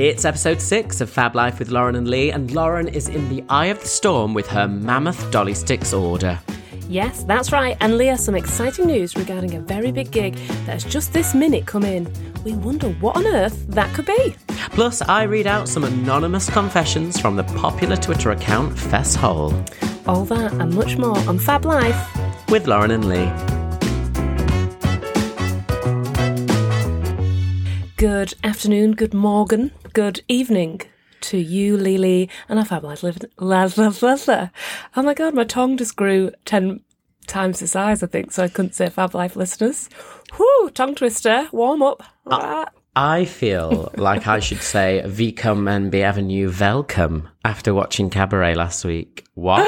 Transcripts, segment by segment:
It's episode six of Fab Life with Lauren and Lee, and Lauren is in the eye of the storm with her mammoth dolly sticks order. Yes, that's right. And Leah, some exciting news regarding a very big gig that has just this minute come in. We wonder what on earth that could be. Plus, I read out some anonymous confessions from the popular Twitter account Fesshole. All that and much more on Fab Life with Lauren and Lee. Good afternoon, good morning, good evening to you, Lily, and our Fab Life listener. Oh my god, my tongue just grew 10 times the size, I think, so I couldn't say Fab Life listeners. Whoo, tongue twister, warm up. Uh, I feel like I should say Willkommen and bienvenue welcome after watching Cabaret last week. What?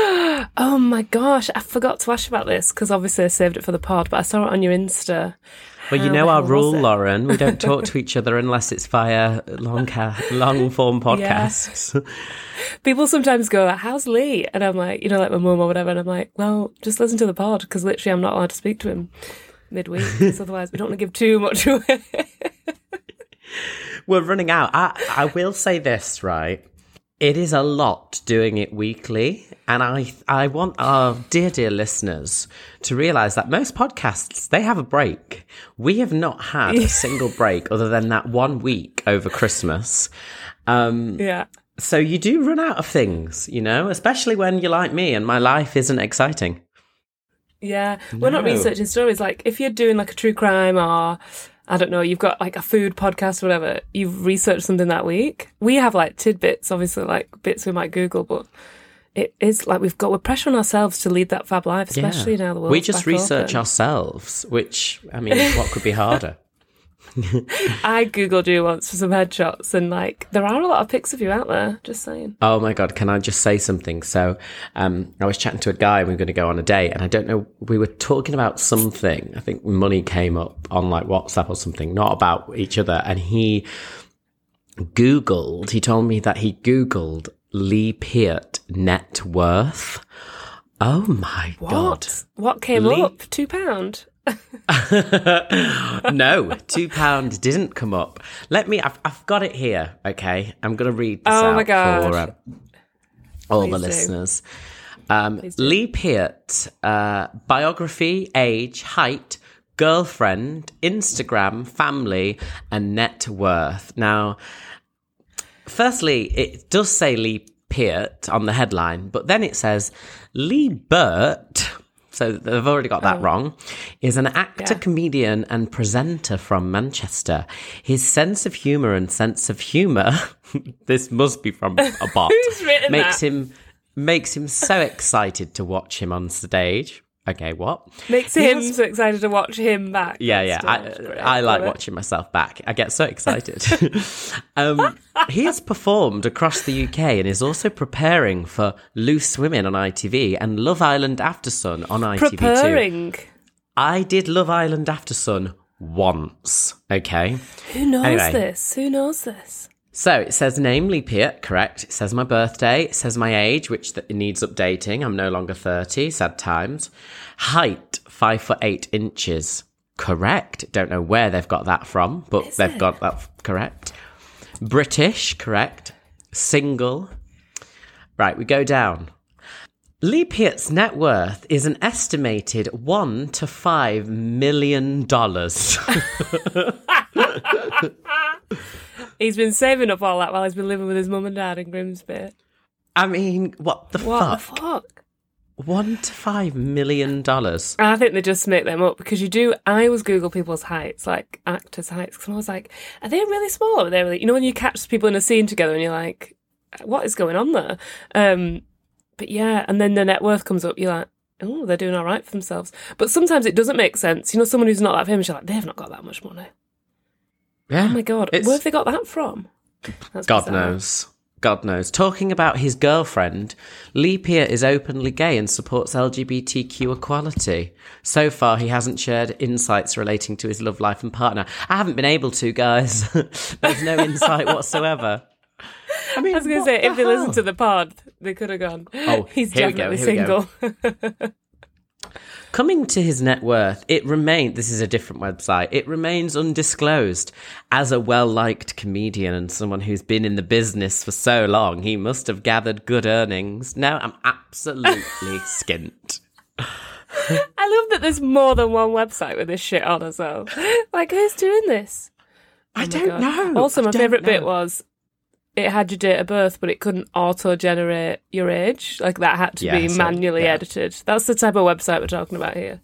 oh my gosh, I forgot to ask about this because obviously I saved it for the pod, but I saw it on your Insta. Well, you know our rule, Lauren. We don't talk to each other unless it's via long ca- long form podcasts. Yeah. People sometimes go, "How's Lee?" And I'm like, you know, like my mum or whatever, and I'm like, "Well, just listen to the pod because literally I'm not allowed to speak to him midweek because otherwise we don't want to give too much away." We're running out. I I will say this right. It is a lot doing it weekly. And I, I want our dear, dear listeners to realize that most podcasts, they have a break. We have not had a single break other than that one week over Christmas. Um, yeah. So you do run out of things, you know, especially when you're like me and my life isn't exciting. Yeah. We're not researching stories. Like if you're doing like a true crime or I don't know, you've got like a food podcast or whatever, you've researched something that week. We have like tidbits, obviously, like bits we might Google, but it is like we've got, we're pressure on ourselves to lead that fab life, especially yeah. now the world. We just research open. ourselves, which, I mean, what could be harder? I googled you once for some headshots, and like there are a lot of pics of you out there. Just saying. Oh my god! Can I just say something? So, um, I was chatting to a guy. We were going to go on a date, and I don't know. We were talking about something. I think money came up on like WhatsApp or something, not about each other. And he googled. He told me that he googled Lee Peart net worth. Oh my what? god! What came Lee- up? Two pound. no, two pound didn't come up. Let me. I've, I've got it here. Okay, I'm going to read this oh out for uh, all Please the do. listeners. Um, Lee Peart, uh, biography, age, height, girlfriend, Instagram, family, and net worth. Now, firstly, it does say Lee Peart on the headline, but then it says Lee Burt so they've already got that oh. wrong, is an actor, yeah. comedian, and presenter from Manchester. His sense of humour and sense of humour, this must be from a bot, makes that? him makes him so excited to watch him on stage. Okay, what makes him so excited to watch him back? Yeah, yeah. I, I like watching myself back. I get so excited. um, he has performed across the UK and is also preparing for Loose Women on ITV and Love Island After Sun on ITV preparing. too. I did Love Island After Sun once. Okay. Who knows anyway. this? Who knows this? So it says name Lee Peart, correct. It says my birthday. It says my age, which th- needs updating. I'm no longer 30, sad times. Height, five foot eight inches. Correct. Don't know where they've got that from, but Is they've it? got that correct. British, correct. Single. Right, we go down. Lee Peart's net worth is an estimated one to five million dollars. He's been saving up all that while he's been living with his mum and dad in Grimsby. I mean, what the what fuck? The fuck? One to five million dollars. I think they just make them up because you do. I always Google people's heights, like actors' heights, because I was like, are they really small? Or are they really? You know, when you catch people in a scene together and you're like, what is going on there? Um, but yeah, and then the net worth comes up. You're like, oh, they're doing all right for themselves. But sometimes it doesn't make sense. You know, someone who's not that famous, you're like, they've not got that much money. Yeah. Oh my god, it's... where have they got that from? That's god bizarre. knows. God knows. Talking about his girlfriend, Lee Peart is openly gay and supports LGBTQ equality. So far, he hasn't shared insights relating to his love life and partner. I haven't been able to, guys. There's no insight whatsoever. I mean, I was going to say, if they listened to the pod, they could have gone. Oh, he's definitely single. Coming to his net worth, it remains, this is a different website, it remains undisclosed. As a well liked comedian and someone who's been in the business for so long, he must have gathered good earnings. No, I'm absolutely skint. I love that there's more than one website with this shit on as well. Like, who's doing this? I oh don't God. know. Also, my favourite bit was it had your date of birth, but it couldn't auto generate your age. Like that had to yeah, be so, manually yeah. edited. That's the type of website we're talking about here.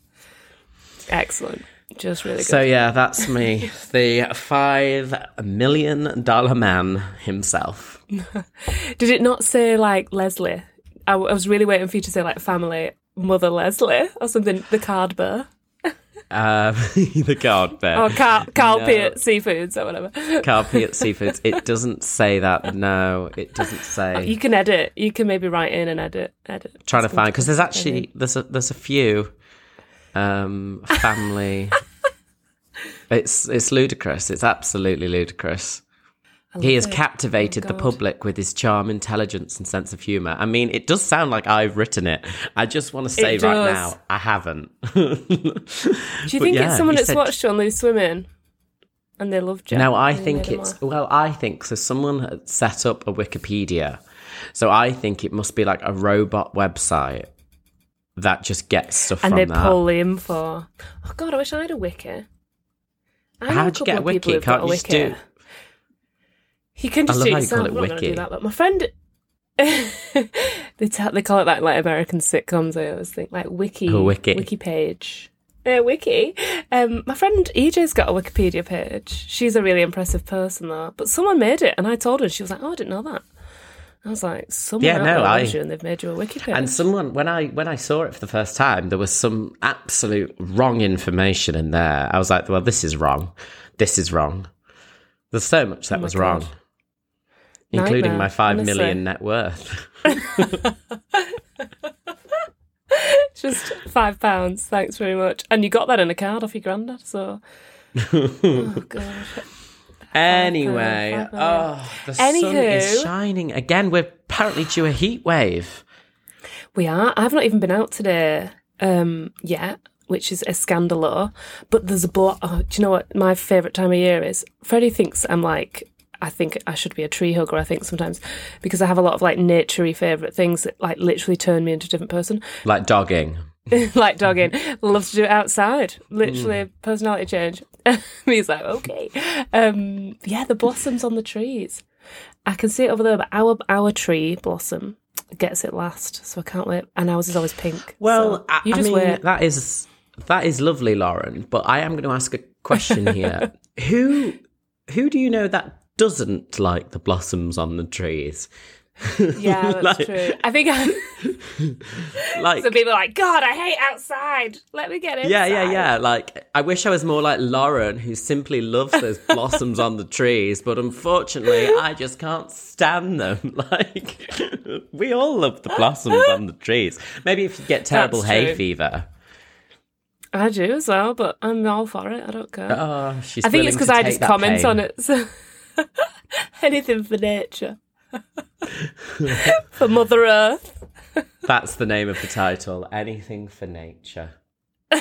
Excellent. Just really good. So yeah, that's me, the five million dollar man himself. Did it not say like Leslie? I, I was really waiting for you to say like family mother Leslie or something. The card bear. Um, the card bear. Or Carl, Carl no. Piet Seafoods or whatever. Carl Piet Seafoods. It doesn't say that. No, it doesn't say. Oh, you can edit. You can maybe write in and edit. Edit. Trying to find because there's actually there's a there's a few um, family. it's it's ludicrous. It's absolutely ludicrous. He has captivated oh, the public with his charm, intelligence, and sense of humour. I mean, it does sound like I've written it. I just want to say right now, I haven't. Do you think yeah, it's someone that's said... watched John Lewis swimming? And they loved you? No, I think it's well. I think so. Someone had set up a Wikipedia, so I think it must be like a robot website that just gets stuff and they that. pull the info. Oh God, I wish I had a wiki. How'd you get a wiki? Can't you just do? He can just do it. I'm not going to do that. But my friend, they t- they call it that like American sitcoms. I always think like wiki, a wiki, wiki page. Uh, wiki. Um, my friend EJ's got a Wikipedia page. She's a really impressive person, though. But someone made it, and I told her. She was like, "Oh, I didn't know that." I was like, "Someone yeah, no, I, you, and they've made you a wiki page." And someone, when I when I saw it for the first time, there was some absolute wrong information in there. I was like, "Well, this is wrong. This is wrong." There's so much that oh was God. wrong including my five honestly. million net worth. Just five pounds. Thanks very much. And you got that in a card off your granddad. So, oh god. Anyway, oh, the Anywho, sun is shining again. We're apparently due a heat wave. We are. I've not even been out today um, yet, which is a scandalo. But there's a block. Oh, do you know what my favourite time of year is? Freddie thinks I'm like I think I should be a tree hugger. I think sometimes because I have a lot of like naturey favorite things that like literally turn me into a different person. Like dogging. like dogging. Love to do it outside. Literally mm. personality change. He's like, okay. Um, yeah, the blossoms on the trees. I can see it over there, but our our tree blossom gets it last, so I can't wait. And ours is always pink. Well, so you just I mean, wait. that is that is lovely, Lauren. But I am going to ask a question here. who who do you know that doesn't like the blossoms on the trees. Yeah, that's like, true. I think I, like some people are like, God, I hate outside. Let me get inside. Yeah, yeah, yeah. Like I wish I was more like Lauren, who simply loves those blossoms on the trees, but unfortunately, I just can't stand them. Like we all love the blossoms on the trees. Maybe if you get terrible hay fever. I do as well, but I'm all for it. I don't care. Oh, she's I think it's because I just comment pain. on it. So. Anything for nature. for Mother Earth. That's the name of the title. Anything for nature.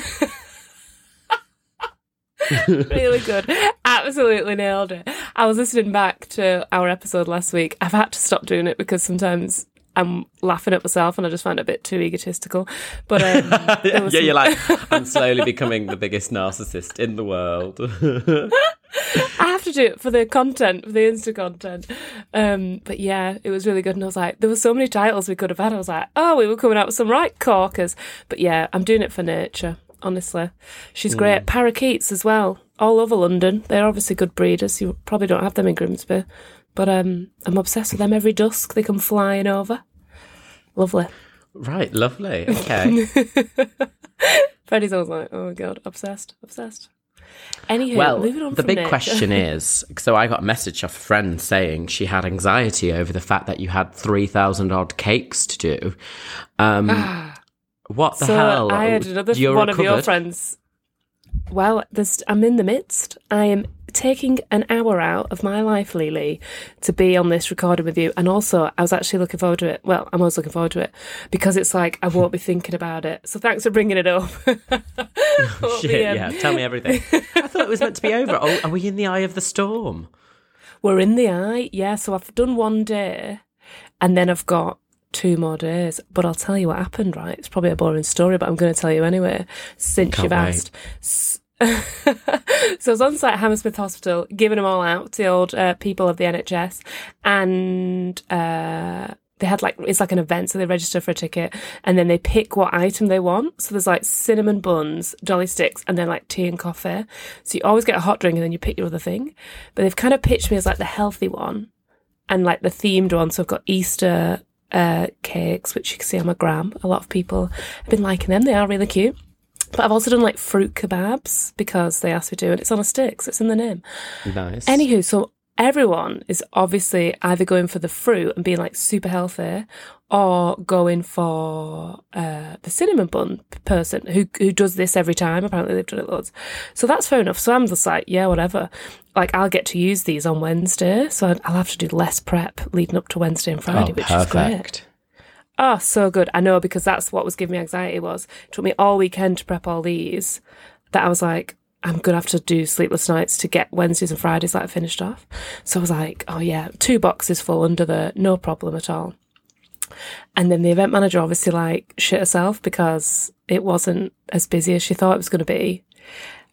really good. Absolutely nailed it. I was listening back to our episode last week. I've had to stop doing it because sometimes I'm laughing at myself and I just find it a bit too egotistical. But um, yeah, some... you're like, I'm slowly becoming the biggest narcissist in the world. I have to do it for the content, for the Insta content. Um, but yeah, it was really good. And I was like, there were so many titles we could have had. I was like, oh, we were coming out with some right corkers. But yeah, I'm doing it for nature, honestly. She's great. Mm. Parakeets as well, all over London. They're obviously good breeders. You probably don't have them in Grimsby. But um, I'm obsessed with them every dusk. They come flying over. Lovely. Right, lovely. Okay. Freddie's always like, oh my god, obsessed, obsessed. Anywho, well, the big question is so I got a message off a friend saying she had anxiety over the fact that you had 3,000 odd cakes to do. Um, what the so hell? I had another one recovered? of your friends. Well, I'm in the midst. I am taking an hour out of my life, Lily, to be on this recording with you. And also, I was actually looking forward to it. Well, I'm always looking forward to it because it's like I won't be thinking about it. So thanks for bringing it up. Shit, yeah, tell me everything. I thought it was meant to be over. Oh, are we in the eye of the storm? We're in the eye, yeah. So I've done one day, and then I've got two more days. But I'll tell you what happened, right? It's probably a boring story, but I'm going to tell you anyway, since Can't you've wait. asked. so I was on site at Hammersmith Hospital, giving them all out to the old uh, people of the NHS, and uh, they had like it's like an event, so they register for a ticket, and then they pick what item they want. So there's like cinnamon buns, dolly sticks, and then like tea and coffee. So you always get a hot drink, and then you pick your other thing. But they've kind of pitched me as like the healthy one, and like the themed one. So I've got Easter uh, cakes, which you can see on my gram. A lot of people have been liking them. They are really cute. But I've also done like fruit kebabs because they asked me to, and it's on a stick, so it's in the name. Nice. Anywho, so everyone is obviously either going for the fruit and being like super healthy, or going for uh, the cinnamon bun person who who does this every time. Apparently, they've done it loads, so that's fair enough. So I'm just like, yeah, whatever. Like I'll get to use these on Wednesday, so I'll have to do less prep leading up to Wednesday and Friday, oh, which perfect. is great. Oh, so good. I know because that's what was giving me anxiety was it took me all weekend to prep all these that I was like, I'm gonna have to do sleepless nights to get Wednesdays and Fridays like finished off. So I was like, oh yeah, two boxes full under the no problem at all. And then the event manager obviously like shit herself because it wasn't as busy as she thought it was going to be.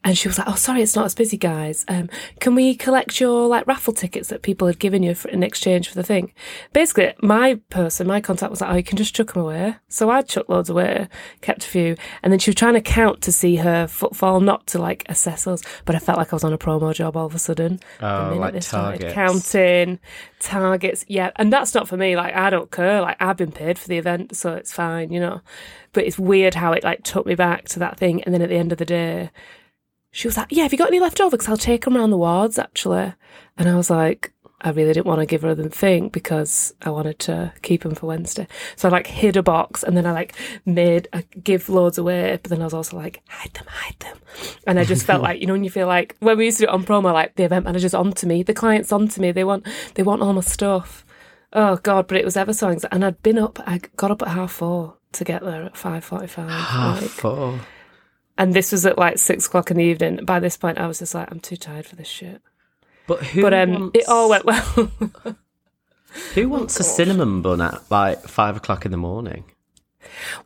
And she was like, "Oh, sorry, it's not as busy, guys. Um, can we collect your like raffle tickets that people had given you for, in exchange for the thing?" Basically, my person, my contact was like, "Oh, you can just chuck them away." So I chucked loads away, kept a few, and then she was trying to count to see her footfall, not to like assess us. But I felt like I was on a promo job all of a sudden. Oh, the like they started counting targets, yeah, and that's not for me. Like I don't care. Like I've been paid for the event, so it's fine, you know. But it's weird how it like took me back to that thing, and then at the end of the day she was like, Yeah, have you got any left over? Because I'll take them around the wards, actually. And I was like, I really didn't want to give her the thing because I wanted to keep them for Wednesday. So I like hid a box and then I like made, I give loads away, but then I was also like, hide them, hide them. And I just felt like, you know, when you feel like, when we used to do it on promo, like the event manager's on to me, the client's on to me, they want, they want all my stuff. Oh God, but it was ever so anxiety. And I'd been up, I got up at half four to get there at 5.45. Half like, four? And this was at like six o'clock in the evening. By this point, I was just like, I'm too tired for this shit. But who? But um, wants... it all went well. who wants oh, a cinnamon bun at like five o'clock in the morning?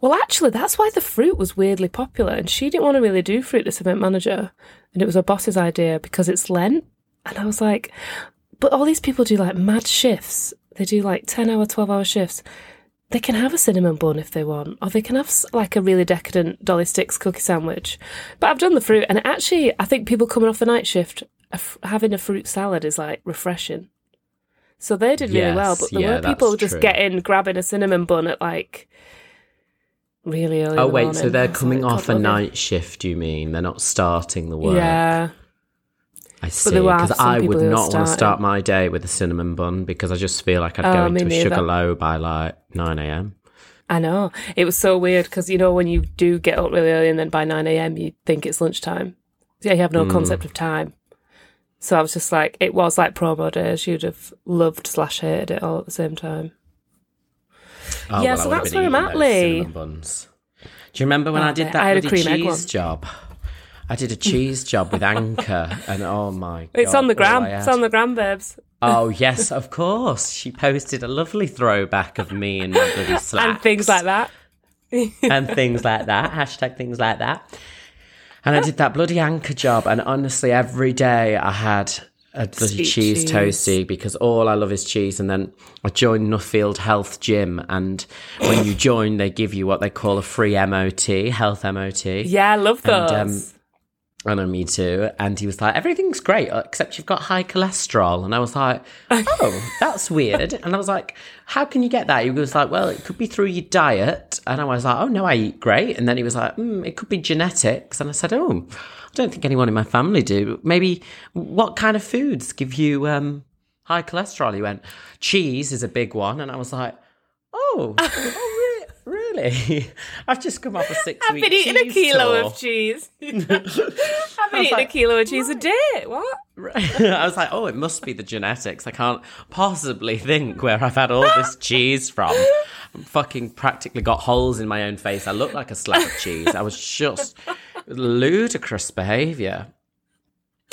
Well, actually, that's why the fruit was weirdly popular, and she didn't want to really do fruit. This event manager, and it was her boss's idea because it's Lent. And I was like, but all these people do like mad shifts. They do like ten hour, twelve hour shifts they can have a cinnamon bun if they want, or they can have like a really decadent Dolly Sticks cookie sandwich. But I've done the fruit, and actually, I think people coming off the night shift having a fruit salad is like refreshing. So they did really yes, well, but there yeah, were people just true. getting grabbing a cinnamon bun at like really early. Oh wait, morning. so they're coming like, off a night shift? You mean they're not starting the work? Yeah, I see. Because I would not want to start my day with a cinnamon bun because I just feel like I'd oh, go into a sugar low by like 9 a.m. I know. It was so weird because, you know, when you do get up really early and then by 9 a.m. you think it's lunchtime. Yeah, you have no mm. concept of time. So I was just like, it was like promo days. You'd have loved slash hated it all at the same time. Oh, yeah, well, so that's where I'm at, Lee. Do you remember when oh, I did that I had a cream cheese job? I did a cheese job with Anchor, and oh my god, it's on the gram. It's on the gram, babes. Oh yes, of course. She posted a lovely throwback of me in my bloody slacks and things like that, and things like that. Hashtag things like that. And I did that bloody anchor job, and honestly, every day I had a bloody cheese, cheese, toasty because all I love is cheese. And then I joined Nuffield Health Gym, and when you join, they give you what they call a free MOT, health MOT. Yeah, I love those. And, um, I know, me too. And he was like, everything's great, except you've got high cholesterol. And I was like, oh, that's weird. And I was like, how can you get that? He was like, well, it could be through your diet. And I was like, oh, no, I eat great. And then he was like, mm, it could be genetics. And I said, oh, I don't think anyone in my family do. Maybe what kind of foods give you um, high cholesterol? He went, cheese is a big one. And I was like, oh, oh Really? I've just come off a six I've been eating a kilo tour. of cheese. I've been eating like, a kilo of cheese a day. What? I was like, oh, it must be the genetics. I can't possibly think where I've had all this cheese from. I'm fucking practically got holes in my own face. I look like a slab of cheese. I was just ludicrous behaviour.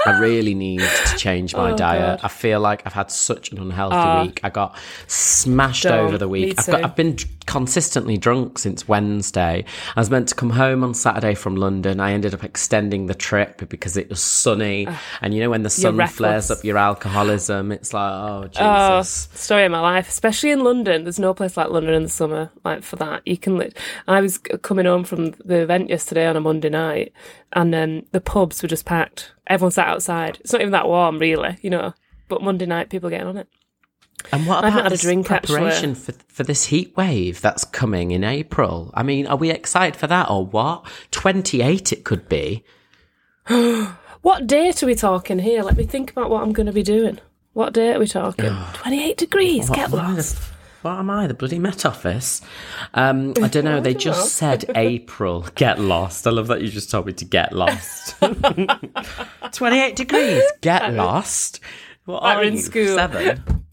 I really need to change my oh, diet. God. I feel like I've had such an unhealthy uh, week. I got smashed over the week. I've, got, I've been consistently drunk since Wednesday. I was meant to come home on Saturday from London. I ended up extending the trip because it was sunny. Uh, and you know, when the sun flares up your alcoholism, it's like, oh, oh Jesus. Oh, story of my life, especially in London. There's no place like London in the summer, like for that. You can, li- I was coming home from the event yesterday on a Monday night and um, the pubs were just packed. Everyone sat outside. It's not even that warm, really, you know. But Monday night, people getting on it. And what about this drink, preparation for for this heat wave that's coming in April? I mean, are we excited for that or what? Twenty eight, it could be. what date are we talking here? Let me think about what I'm going to be doing. What date are we talking? Twenty eight degrees. What, get lost. What am I, the bloody Met Office? Um, I don't know. They just said April. Get lost. I love that you just told me to get lost. 28 degrees. Get lost. What are in you? school. Seven.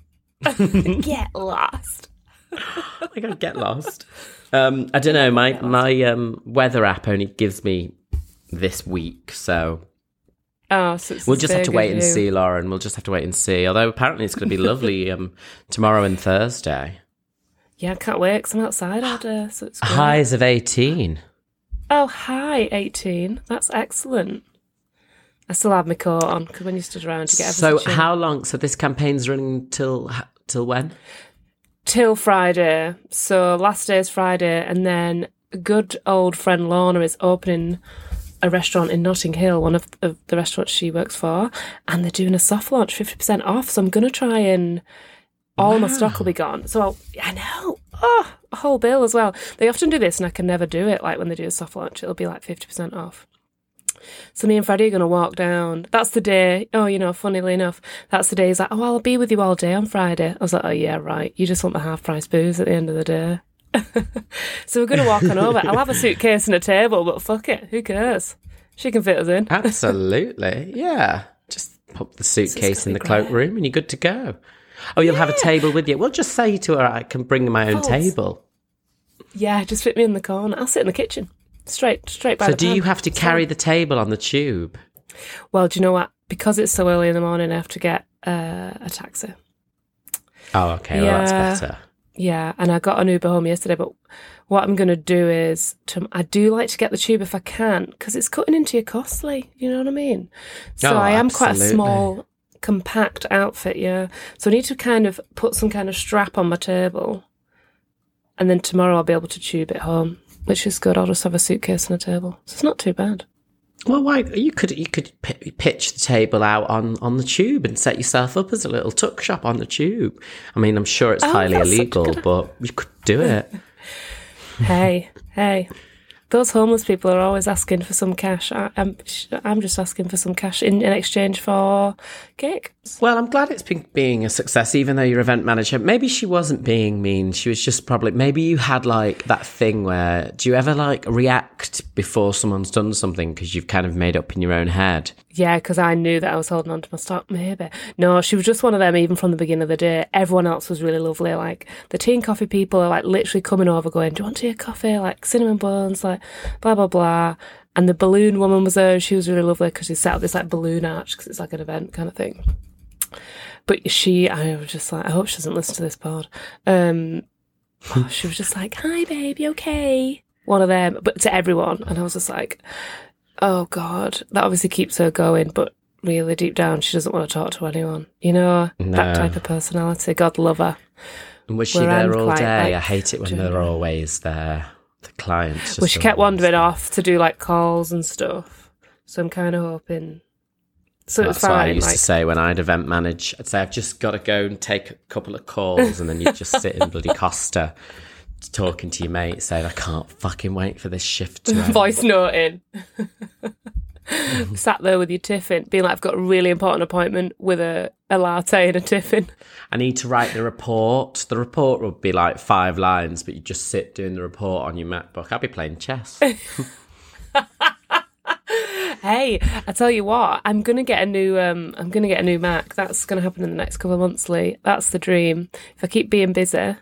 get lost. oh my god, get lost. Um, I don't know. My my um, weather app only gives me this week, so Oh, so we'll just have to wait and see, Lauren. We'll just have to wait and see. Although apparently it's going to be lovely um, tomorrow and Thursday. Yeah, I can't wait because I'm outside all day. So it's great. Highs of 18. Oh, hi, 18. That's excellent. I still have my coat on because when you stood around, you get So, how long? So, this campaign's running till till when? Till Friday. So, last day is Friday, and then a good old friend Lorna is opening a restaurant in Notting Hill, one of, of the restaurants she works for, and they're doing a soft launch, 50% off. So, I'm going to try and all wow. my stock will be gone. So I'll, I know, oh, a whole bill as well. They often do this, and I can never do it. Like when they do a soft launch, it'll be like fifty percent off. So me and Freddie are going to walk down. That's the day. Oh, you know, funnily enough, that's the day. He's like, oh, I'll be with you all day on Friday. I was like, oh yeah, right. You just want the half price booze at the end of the day. so we're going to walk on over. I'll have a suitcase and a table, but fuck it, who cares? She can fit us in. Absolutely, yeah. Just pop the suitcase in the cloakroom, and you're good to go. Oh, you'll yeah. have a table with you. Well, just say to her, I can bring my own False. table. Yeah, just fit me in the corner. I'll sit in the kitchen, straight, straight by. So, do pan. you have to carry the table on the tube? Well, do you know what? Because it's so early in the morning, I have to get uh, a taxi. Oh, okay. Yeah. Well, that's better. Yeah, and I got an Uber home yesterday, but what I'm going to do is to, I do like to get the tube if I can because it's cutting into your costly. You know what I mean? So oh, I am absolutely. quite a small compact outfit, yeah. So I need to kind of put some kind of strap on my table. And then tomorrow I'll be able to tube it home, which is good. I'll just have a suitcase and a table. So it's not too bad. Well, why you could you could p- pitch the table out on, on the tube and set yourself up as a little tuck shop on the tube. I mean, I'm sure it's oh, highly illegal, but you could do it. hey, hey, those homeless people are always asking for some cash. I, am I'm, I'm just asking for some cash in, in exchange for cake. Well, I'm glad it's been being a success, even though you're event manager. Maybe she wasn't being mean. She was just probably, maybe you had like that thing where, do you ever like react before someone's done something because you've kind of made up in your own head? Yeah, because I knew that I was holding on to my stock. Maybe. No, she was just one of them, even from the beginning of the day. Everyone else was really lovely. Like the tea and coffee people are like literally coming over going, do you want tea or coffee? Like cinnamon buns, like blah, blah, blah. And the balloon woman was there. She was really lovely because she set up this like balloon arch because it's like an event kind of thing. But she, I was just like, I hope she doesn't listen to this pod. Um, she was just like, "Hi, baby, okay?" One of them, but to everyone, and I was just like, "Oh God, that obviously keeps her going." But really, deep down, she doesn't want to talk to anyone. You know, no. that type of personality. God love her. And was she Where there I'm all day? Like, I hate it when they're always there. The clients. Well, she kept wandering off to do like calls and stuff. So I'm kind of hoping so That's fine, what I used like, to say when I'd event manage. I'd say I've just got to go and take a couple of calls, and then you just sit in bloody Costa talking to your mate, saying I can't fucking wait for this shift to end. voice noting. Sat there with your tiffin, being like, I've got a really important appointment with a, a latte and a tiffin. I need to write the report. The report would be like five lines, but you just sit doing the report on your MacBook. I'd be playing chess. Hey, I tell you what, I'm gonna get a new um I'm gonna get a new Mac. That's gonna happen in the next couple of months, Lee. That's the dream. If I keep being busy.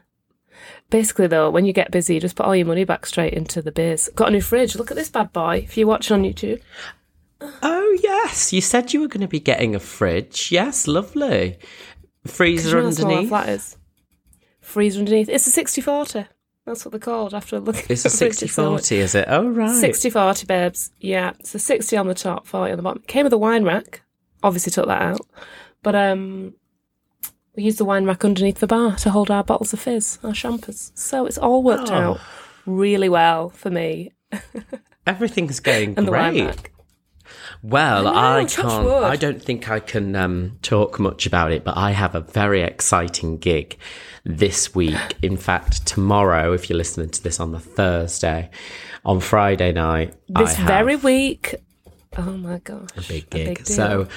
Basically though, when you get busy, you just put all your money back straight into the biz. Got a new fridge. Look at this bad boy. If you're watching on YouTube. Oh yes. You said you were gonna be getting a fridge. Yes, lovely. Freezer You know how small our underneath. flat is. Freezer underneath. It's a 60 40. That's what they're called after looking It's a at 60 It's so much- 40, is it? Oh right. 60 40, babes. Yeah, it's a 60 on the top, 40 on the bottom. Came with a wine rack. Obviously took that out. But um we use the wine rack underneath the bar to hold our bottles of fizz, our champers. So it's all worked Oh. out really well for me Everything's going and great. Well, I know, I, can't. wood. I don't think I can um, talk much about it, but I have a very exciting gig this week. In fact, tomorrow, if you're listening to this on the Thursday, on Friday night, This very week. Oh my gosh. a big a gig. big deal. so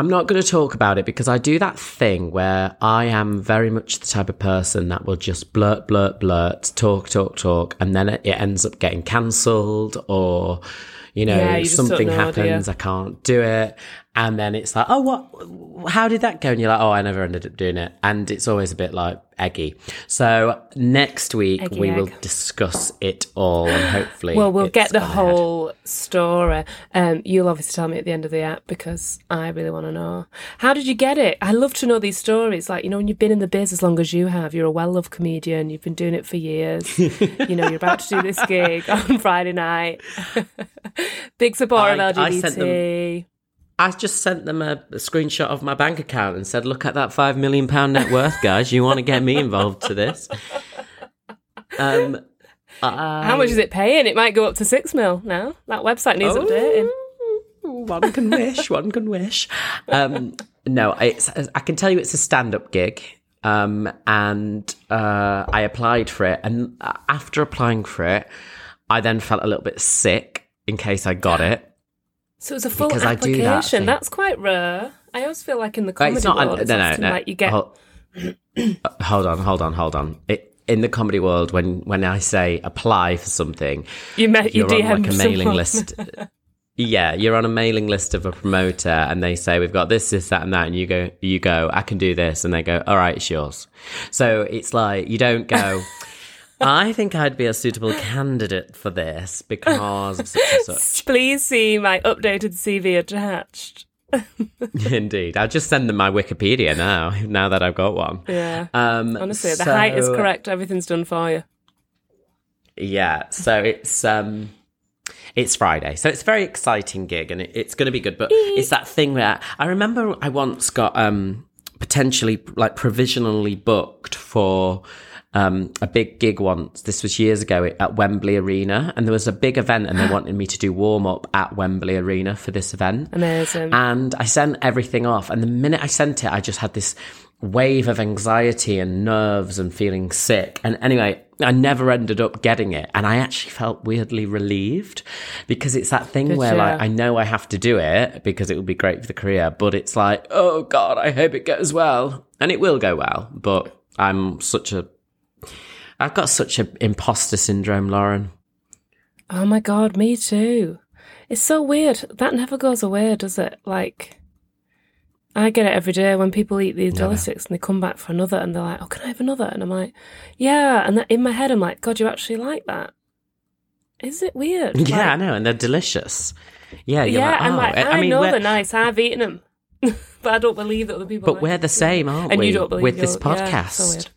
I'm not going to talk about it because I do that thing where I am very much the type of person that will just blurt, blurt, blurt, talk, talk, talk, and then it, ends up getting cancelled or. You know, Yeah, you something know, do you? happens, I can't do it. And then it's like, oh, what? How did that go? And you're like, oh, I never ended up doing it. And it's always a bit like eggy. So next week Eggy we will discuss it all and hopefully. Well, we'll get the whole story. Um, you'll obviously tell me at the end of the app because I really want to know. How did you get it? I love to know these stories. Like, you know, when you've been in the biz as long as you have, you're a well loved comedian, you've been doing it for years. you know, you're about to do this gig on Friday night. Big supporter I- of I sent them- LGBT. I just sent them a, a screenshot of my bank account and said, "Look at that five million pound net worth, guys. You want to get me involved to this?" Um, I, How much is it paying? It might go up to six mil now. That website needs Oh. updating. One can wish. One can wish. Um, no, it's. I can tell you, it's a stand-up gig. Um, and uh, I applied for it, and after applying for it, I then felt a little bit sick in case I got it. So it's a full Because do that application. That's quite rare. I always feel like in the Uh, comedy it's not. world, no, it's no, no. like you get Hold, hold on, hold on, hold on. It, in the comedy world, when when I say apply for something, you met you you're on like a mailing someone. list. Yeah, you're on a mailing list of a promoter, and they say we've got this, this, that, and that, and you go, you go, I can do this, and they go, all right, it's yours. So it's like you don't go. I think I'd be a suitable candidate for this because of such and such. Please see my updated CV attached. Indeed, I'll just send them my Wikipedia now. Now that I've got one. Yeah. Um, Honestly, the height is correct. Everything's done for you. Yeah, so it's um it's Friday. So it's a very exciting gig and it, it's going to be good, but it's that thing where I remember I once got um potentially like provisionally booked for um, a big gig once. This was years ago at Wembley Arena, and there was a big event, and they wanted me to do warm up at Wembley Arena for this event. Amazing. And I sent everything off. And the minute I sent it, I just had this wave of anxiety and nerves and feeling sick. And anyway, I never ended up getting it. And I actually felt weirdly relieved because it's that thing Good where like. I know I have to do it because it will be great for the career, but it's like, oh God, I hope it goes well. And it will go well. But I'm such a, I've got such a imposter syndrome, Lauren. oh my god, me too. It's so weird. That never goes away, does it? Like, I get it every day when people eat these Never. and they come back for another and they're like, "Oh, can I have another?" And I'm like, "Yeah." And that, in my head, I'm like, "God, you actually like that? Is it weird?" Yeah, I know. And they're delicious. Yeah. You're yeah. like, I'm oh. like, I, mean, know we're- they're nice. I've eaten them, but I don't believe that other people. But like we're the same, aren't and we? you don't believe with this you're- yeah, podcast. so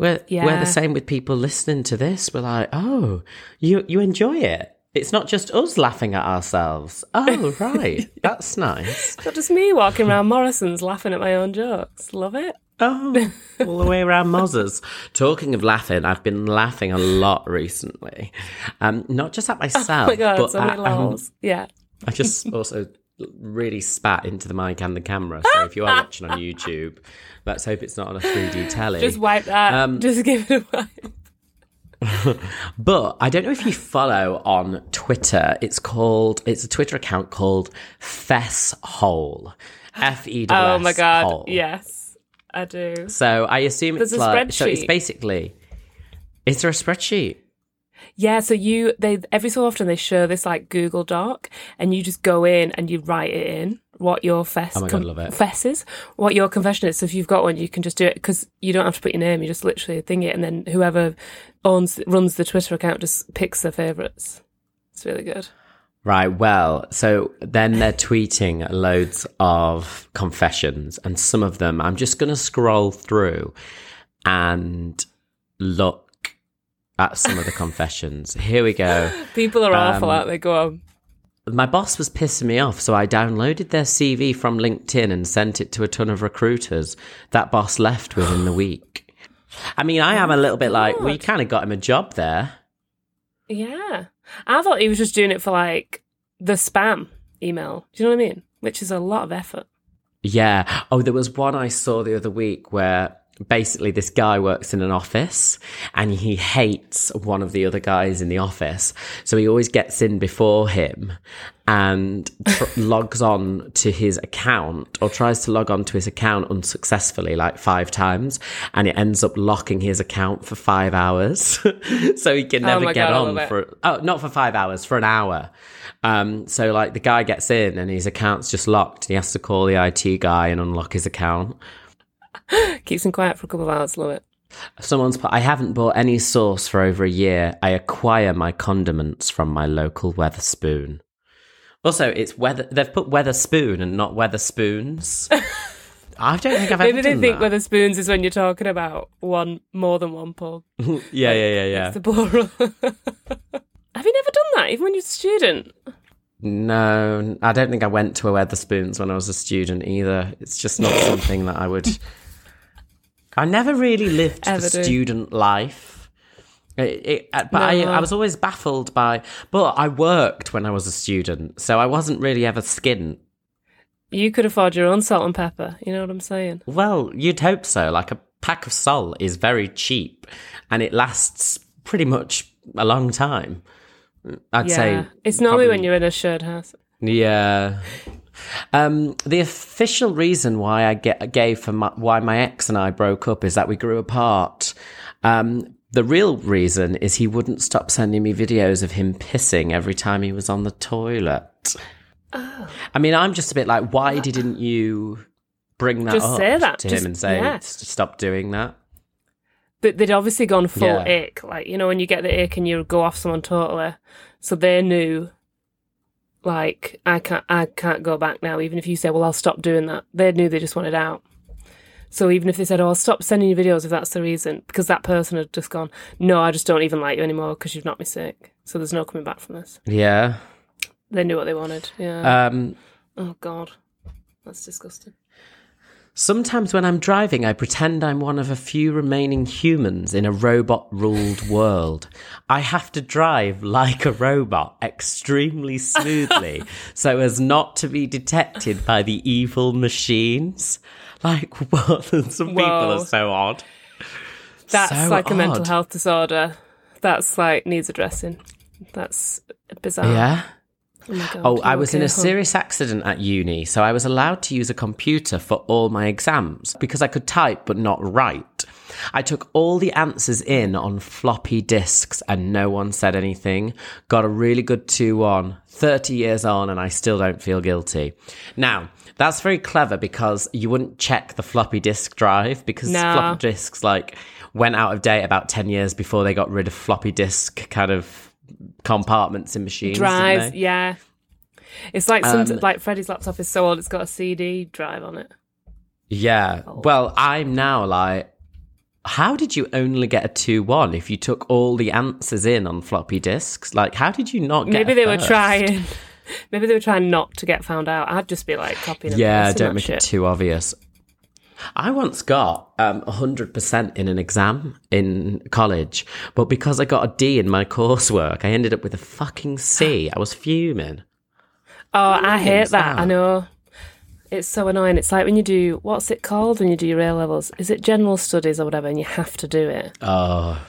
We're we're the same with people listening to this. We're like, oh, you you enjoy it. It's not just us laughing at ourselves. Oh, right, that's nice. Not just me walking around Morrison's laughing at my own jokes. Love it. Oh, all the way around Mozzers. Talking of laughing, I've been laughing a lot recently. Um, not just at myself, Oh my god, but so at, um, yeah. I just also really spat into the mic and the camera. So if you are watching on YouTube, let's hope it's not on a 3D telly. Just wipe that. Um, just give it a wipe. But I don't know if you follow on Twitter. It's called. It's a Twitter account called Fesshole. F E W S. Oh my god. Hole. Yes, I do. So I assume There's it's a like. So it's basically. Is there a spreadsheet? Yeah, so you they every so often they show this like Google Doc, and you just go in and you write it in what your fess Oh my God, love it. confesses, what your confession is. So if you've got one, you can just do it because you don't have to put your name. You just literally thing it, and then whoever owns runs the Twitter account just picks their favorites. It's really good. Right. Well, so then they're tweeting loads of confessions, and some of them I'm just going to scroll through and look at some of the confessions. Here we go. People are awful, Um, aren't they? Go on. My boss was pissing me off, so I downloaded their CV from LinkedIn and sent it to a ton of recruiters. That boss left within the week. I mean, I am a little bit like, well, you kind of got him a job there. Yeah. I thought he was just doing it for like the spam email. Do you know what I mean? Which is a lot of effort. Yeah. Oh, there was one I saw the other week where basically this guy works in an office and he hates one of the other guys in the office. So he always gets in before him and tr- logs on to his account or tries to log on to his account unsuccessfully like five times and it ends up locking his account for five hours. so he can Oh never my get God, on for, oh, not for five hours, for an hour. Um, so like the guy gets in and his account's just locked. He has to call the IT guy and unlock his account. Keeps him quiet for a couple of hours. Love it. Someone's put, I haven't bought any sauce for over a year. I acquire my condiments from my local Wetherspoon. Also, it's weather. They've put Wetherspoon and not Wetherspoons. I don't think I've ever Maybe they done think that. where spoons is when you're talking about one more than one pub. yeah, yeah, yeah, yeah. It's the plural. Have you never done that, even when you're a student? No, I don't think I went to a Wetherspoons when I was a student either. It's just not something that I would. I never really lived Ever the do. student life. It, it, but I, No. I was always baffled by. But I worked when I was a student, so I wasn't really ever skint. You could afford your own salt and pepper. You know what I'm saying? Well, you'd hope so. Like a pack of salt is very cheap, and it lasts pretty much a long time. I'd yeah. say it's normally when you're in a shared house. Yeah. Um, the official reason why I get, gave for my, why my ex and I broke up is that we grew apart. Um, the real reason is he wouldn't stop sending me videos of him pissing every time he was on the toilet. Oh. I mean, I'm just a bit like, why didn't you bring that Just up say that. to Just- him and say, yeah. Stop doing that? But they'd obviously gone full Yeah. ick. Like, you know, when you get the ick and you go off someone totally. So they knew, like, I can't, I can't go back now. Even if you say, well, I'll stop doing that. They knew they just wanted out. So even if they said, oh, I'll stop sending you videos if that's the reason, because that person had just gone, no, I just don't even like you anymore because you've knocked me sick. So there's no coming back from this. Yeah. They knew what they wanted. Yeah. Um, oh, God. That's disgusting. Sometimes when I'm driving, I pretend I'm one of a few remaining humans in a robot ruled world. I have to drive like a robot extremely smoothly so as not to be detected by the evil machines. Like, what? Some people Whoa. are so odd. That's So like a mental health disorder. That's like needs addressing. That's bizarre. Yeah. Oh, God. Oh, I was in a huh. serious accident at uni, so I was allowed to use a computer for all my exams because I could type but not write. I took all the answers in on floppy disks and no one said anything. Got a really good 2 1, 30 years on, and I still don't feel guilty. Now, that's very clever because you wouldn't check the floppy disk drive because No. floppy disks like went out of date about 10 years before they got rid of floppy disk kind of compartments in machines. drives. Yeah, it's like some Um, like Freddie's laptop is so old; it's got a CD drive on it. Yeah. Oh. Well, I'm now like, how did you only get a 2 1 if you took all the answers in on floppy disks? Like, how did you not get Maybe they were trying. Maybe they were trying not to get found out. I'd just be like copying. Yeah, don't make it too obvious. I once got um, 100% in an exam in college, but because I got a D in my coursework, I ended up with a fucking C. I was fuming. Oh, I hate is that. I know. It's so annoying. It's like when you do what's it called when you do your A levels? Is it general studies or whatever, and you have to do it. Oh,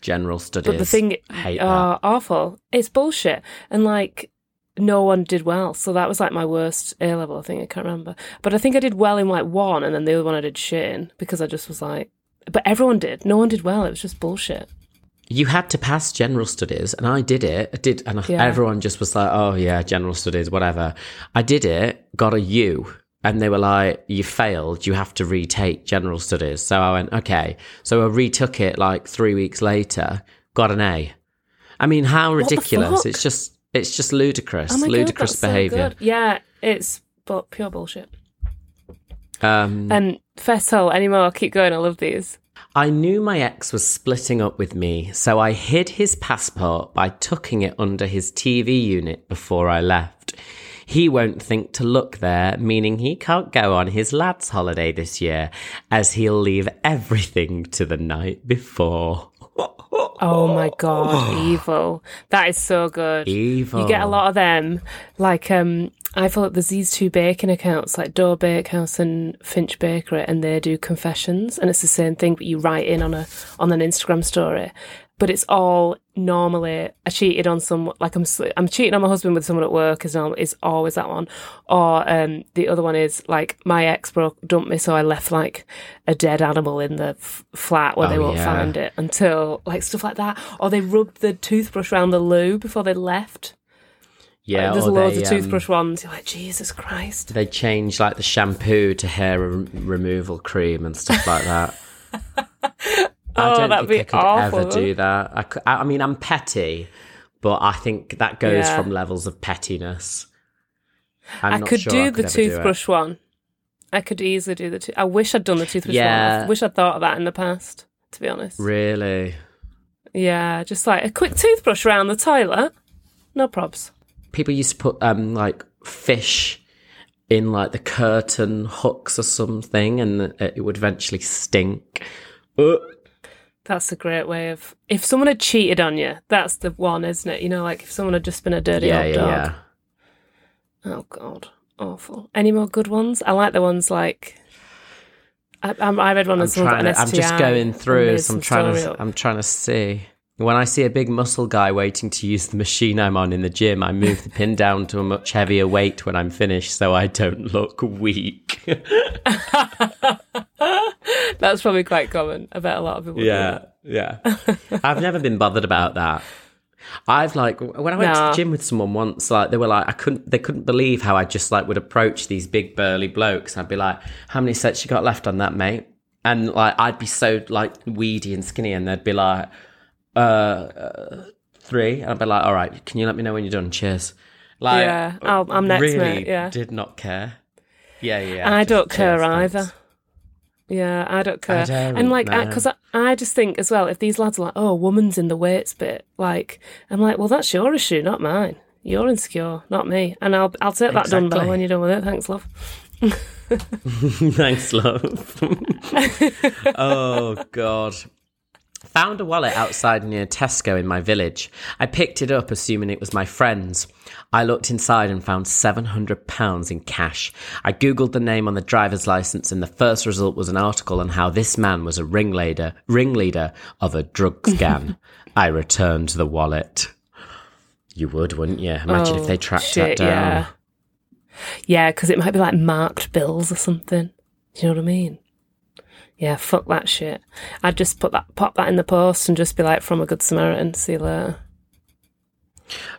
general studies. But the thing, hate that. awful. It's bullshit. And like, no one did well. So that was like my worst A level. I think I can't remember, but I think I did well in like one, and then the other one I did shit in because I just was like, but everyone did. No one did well. It was just bullshit. you had to pass general studies, and I did it. I did, and Yeah. everyone just was like, "Oh yeah, general studies, whatever." I did it, got a U, and they were like, "You failed. You have to retake general studies." So I went, "Okay." So I retook it like three weeks later, got an A. I mean, how ridiculous! It's just, it's just ludicrous, Oh ludicrous God, so behavior. good. yeah, it's but pure bullshit. um, And Festival anymore. Keep going. I love these. I knew my ex was splitting up with me, so I hid his passport by tucking it under his TV unit before I left. He won't think to look there, meaning he can't go on his lad's holiday this year, as he'll leave everything to the night before. Oh my god, evil. That is so good. Evil. You get a lot of them. Like um I follow there's these two baking accounts, like Door Bakehouse and Finch Bakery, and they do confessions and it's the same thing, but you write in on a on an Instagram story. But it's all normally I cheated on some like I'm I'm cheating on my husband with someone at work is normal is always that one, or um the other one is like my ex broke dumped me so I left like a dead animal in the f- flat where they Oh, won't yeah. find it until like stuff like that, or they rubbed the toothbrush around the loo before they left. yeah, There's or loads they, of um, toothbrush ones. You're like, Jesus Christ. they change like the shampoo to hair re- removal cream and stuff like that. I Oh, don't that'd think be I could awful. ever do that. I, I mean, I'm petty, but I think that goes Yeah. from levels of pettiness. I'm I not could sure do I the could do toothbrush one. I could easily do the. To- I wish I'd done the toothbrush Yeah. one. I wish I'd thought of that in the past. To be honest. Really, Yeah, just like a quick toothbrush around the toilet. No probs. people used to put um like fish in like the curtain hooks or something, and it it would eventually stink. Uh, That's a great way of. If someone had cheated on you, that's the one, isn't it? You know, like if someone had just been a dirty yeah, old yeah, dog. yeah. Oh God, awful. Any more good ones? I like the ones like. I, I'm- read one I'm of someone got trying an to, I'm just going through. So I'm trying to. up. I'm trying to see. When I see a big muscle guy waiting to use the machine I'm on in the gym, I move the pin down to a much heavier weight when I'm finished, so I don't look weak. That's probably quite common. I bet a lot of people. do Yeah, yeah. I've never been bothered about that. I've like when I went to the gym with someone once, like they were like I couldn't they couldn't believe how I just like would approach these big burly blokes. I'd be like, How many sets you got left on that, mate? And like I'd be so like weedy and skinny and they'd be like, uh, uh three. And I'd be like, All right, can you let me know when you're done? Cheers. Like Yeah, I'll- I'm next, really mate, yeah. did not care. Yeah, yeah. I don't care either. thanks. Yeah, I don't care. don't, and like, no. because I, I, just think as well, if these lads are like, "Oh, woman's in the weights bit," like, I'm like, "Well, that's your issue, not mine. You're insecure, not me." And I'll, I'll take that Exactly. when you're done with it. Thanks, love. Thanks, love. oh, God. Found a wallet outside near Tesco in my village. I picked it up, assuming it was my friend's. I looked inside and found £700 in cash. I googled the name on the driver's license, and the first result was an article on how this man was a ringleader, ringleader of a drug gang. I returned the wallet. You would, wouldn't you? Imagine if Oh, they tracked shit, that down. Yeah, yeah, because it might be like marked bills or something. Do you know what I mean? Yeah, fuck that shit. I'd just put that, pop that in the post, and just be like, "From a good Samaritan." See you later.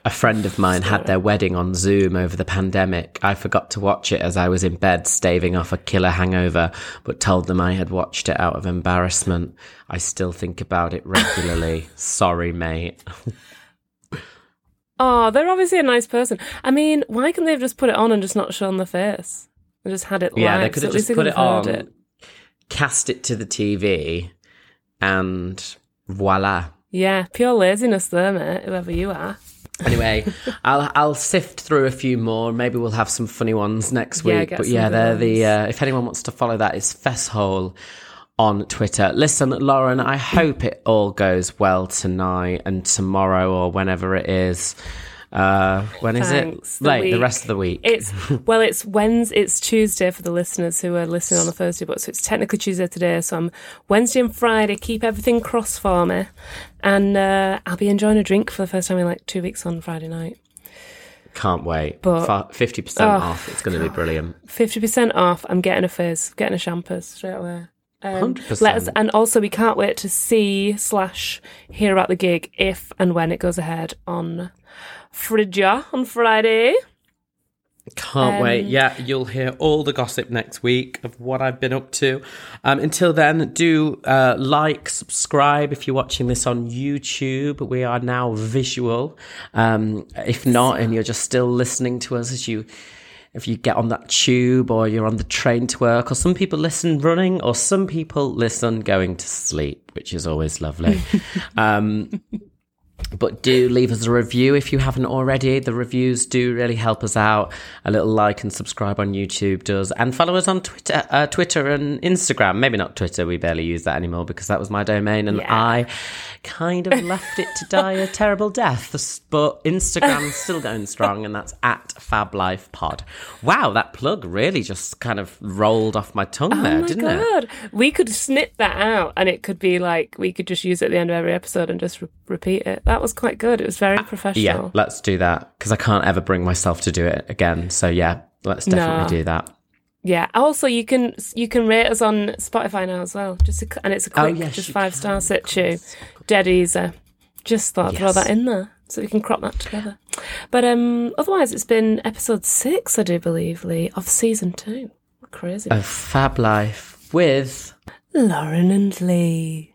A friend of mine had their wedding on Zoom over the pandemic. I forgot to watch it as I was in bed staving off a killer hangover, but told them I had watched it out of embarrassment. I still think about it regularly. Sorry, mate. Oh, they're obviously a nice person. I mean, why couldn't they have just put it on and just not shown the face? They just had it live. yeah, they could have least just put it on, heard cast it to the TV, and voila. Yeah, pure laziness there, mate, whoever you are. Anyway, I'll I'll sift through a few more. Maybe we'll have some funny ones next week. get but yeah, they're the. Uh, if anyone wants to follow that, it's Fesshole on Twitter. Listen, Lauren, I hope it all goes well tonight and tomorrow or whenever it is. Uh, when is Thanks. it? The Late, the rest of the week. It's well, it's Wednesday. It's Tuesday for the listeners who are listening on a Thursday, but so it's technically Tuesday today. So I'm Wednesday and Friday. Keep everything crossed for me, and uh, I'll be enjoying a drink for the first time in like two weeks on Friday night. Can't wait. But- Fifty percent Oh, off. It's going to be brilliant. Fifty percent off. I'm getting a fizz, getting a champers straight away. Um, let us, and also we can't wait to see slash hear about the gig if and when it goes ahead on Fridja on Friday. Can't um, wait. Yeah, you'll hear all the gossip next week of what I've been up to. Um, until then, do uh, like, subscribe if you're watching this on YouTube. We are now visual. Um, if not, and you're just still listening to us as you if you get on that tube or you're on the train to work, or some people listen running, or some people listen going to sleep, which is always lovely. but do leave us a review if you haven't already. The reviews do really help us out. A little like and subscribe on YouTube does, and follow us on Twitter, uh, Twitter and Instagram. Maybe not Twitter. We barely use that anymore because that was my domain, and yeah. I kind of left it to die a terrible death. But Instagram's still going strong, and that's at Fab Life Pod. Wow, that plug really just kind of rolled off my tongue oh there, my didn't God. it? We could snip that out, and it could be like we could just use it at the end of every episode and just re- repeat it. That was quite good. It was very professional. Yeah, let's do that because I can't ever bring myself to do it again. So yeah, let's definitely no. do that. Yeah. Also, you can you can rate us on Spotify now as well. Just a, and it's a oh, quick, oh, yes, just five can. star situ, dead easy. Just thought yes. throw that in there so we can crop that together. But um, otherwise, it's been episode six, I do believe, Lee, of season two. Crazy. A Fab Life with Lauren and Lee.